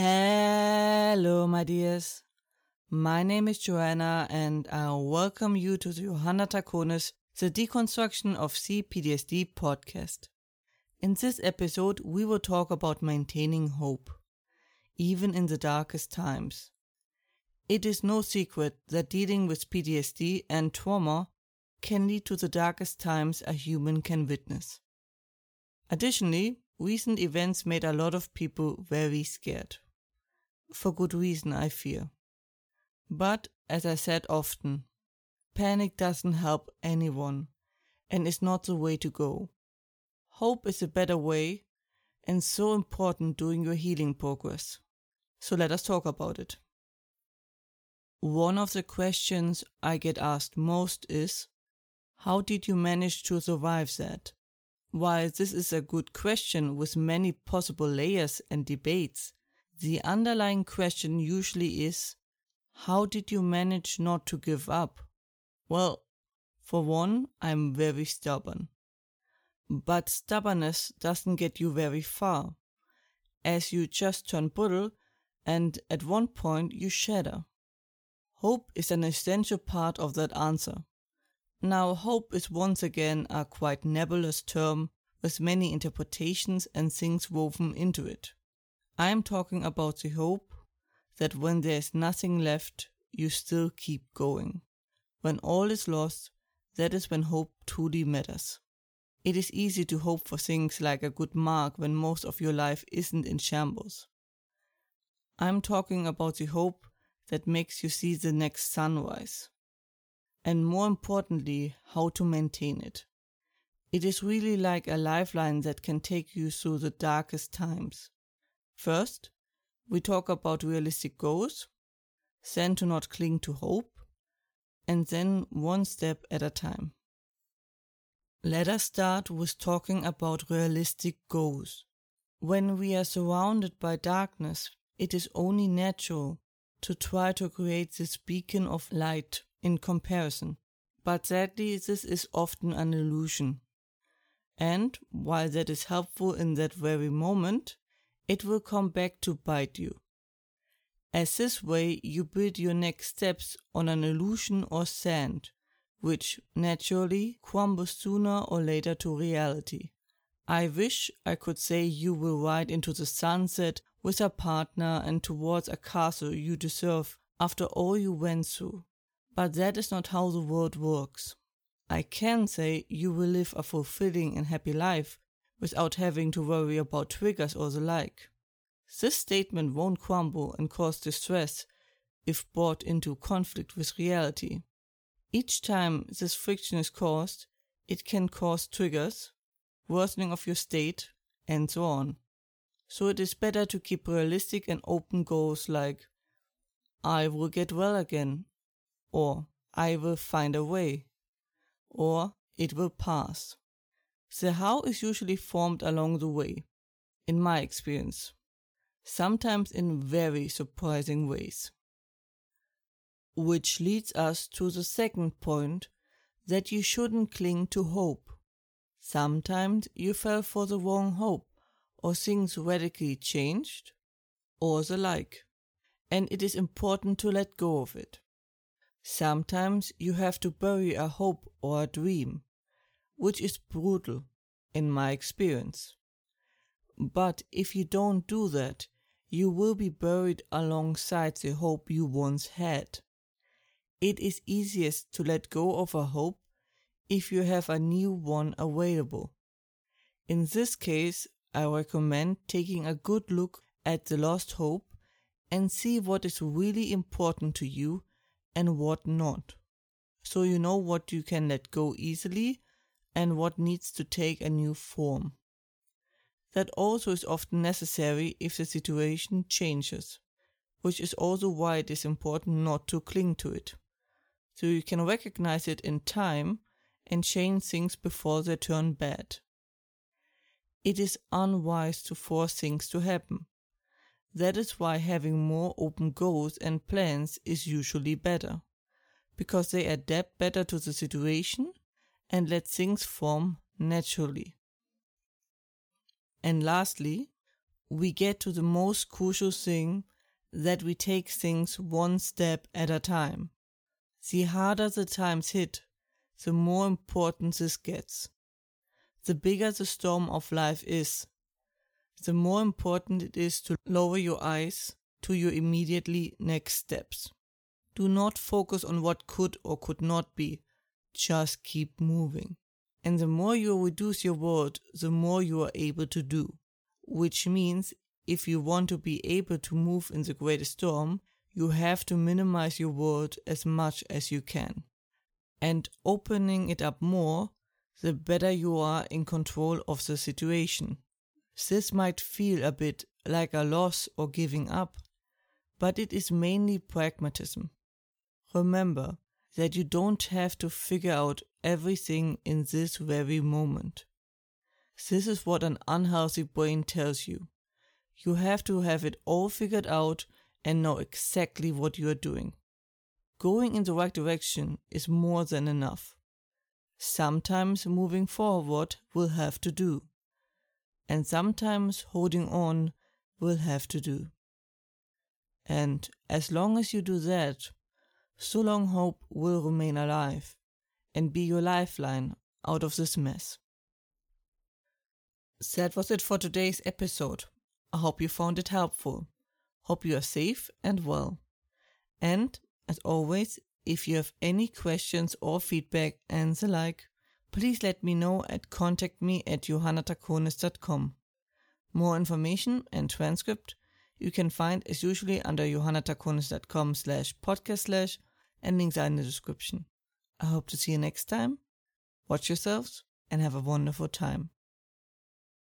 Hello, my dears. My name is Johanna, and I welcome you to the Johanna Draconis, the Deconstruction of CPTSD podcast. In this episode, we will talk about maintaining hope, even in the darkest times. It is no secret that dealing with PTSD and trauma can lead to the darkest times a human can witness. Additionally, recent events made a lot of people very scared. For good reason, I fear. But, as I said often, panic doesn't help anyone and is not the way to go. Hope is a better way and so important during your healing progress. So let us talk about it. One of the questions I get asked most is How did you manage to survive that? While this is a good question with many possible layers and debates, the underlying question usually is How did you manage not to give up? Well, for one, I'm very stubborn. But stubbornness doesn't get you very far, as you just turn brittle and at one point you shatter. Hope is an essential part of that answer. Now, hope is once again a quite nebulous term with many interpretations and things woven into it. I am talking about the hope that when there is nothing left, you still keep going. When all is lost, that is when hope truly matters. It is easy to hope for things like a good mark when most of your life isn't in shambles. I'm talking about the hope that makes you see the next sunrise and more importantly, how to maintain it. It is really like a lifeline that can take you through the darkest times. First, we talk about realistic goals, then to not cling to hope, and then one step at a time. Let us start with talking about realistic goals. When we are surrounded by darkness, it is only natural to try to create this beacon of light in comparison. But sadly, this is often an illusion. And while that is helpful in that very moment, it will come back to bite you. As this way, you build your next steps on an illusion or sand, which naturally crumbles sooner or later to reality. I wish I could say you will ride into the sunset with a partner and towards a castle you deserve after all you went through. But that is not how the world works. I can say you will live a fulfilling and happy life without having to worry about triggers or the like. This statement won't crumble and cause distress if brought into conflict with reality. Each time this friction is caused, it can cause triggers, worsening of your state, and so on. So it is better to keep realistic and open goals like, I will get well again, or I will find a way, or it will pass. The how is usually formed along the way, in my experience, sometimes in very surprising ways. Which leads us to the second point that you shouldn't cling to hope. Sometimes you fell for the wrong hope, or things radically changed, or the like, and it is important to let go of it. Sometimes you have to bury a hope or a dream, which is brutal in my experience. But if you don't do that, you will be buried alongside the hope you once had. It is easiest to let go of a hope if you have a new one available. In this case, I recommend taking a good look at the lost hope and see what is really important to you and what not. So you know what you can let go easily and what needs to take a new form. That also is often necessary if the situation changes, which is also why it is important not to cling to it. So you can recognize it in time and change things before they turn bad. It is unwise to force things to happen. That is why having more open goals and plans is usually better, because they adapt better to the situation and let things form naturally. And lastly, we get to the most crucial thing that we take things one step at a time. The harder the times hit, the more important this gets. The bigger the storm of life is, the more important it is to lower your eyes to your immediately next steps. Do not focus on what could or could not be, just keep moving. And the more you reduce your world, the more you are able to do. Which means if you want to be able to move in the greatest storm, you have to minimize your world as much as you can. And opening it up more, the better you are in control of the situation. This might feel a bit like a loss or giving up, but it is mainly pragmatism. Remember that you don't have to figure out everything in this very moment. This is what an unhealthy brain tells you. You have to have it all figured out and know exactly what you are doing. Going in the right direction is more than enough. Sometimes moving forward will have to do, and sometimes holding on will have to do. And as long as you do that, so long hope will remain alive and be your lifeline out of this mess. That was it for today's episode. I hope you found it helpful. Hope you are safe and well. And, as always, if you have any questions or feedback and the like, please let me know at contact me at johannadraconis.com. More information and transcript you can find as usually under johannadraconis.com slash podcast slash and links are in the description. I hope to see you next time. Watch yourselves and have a wonderful time.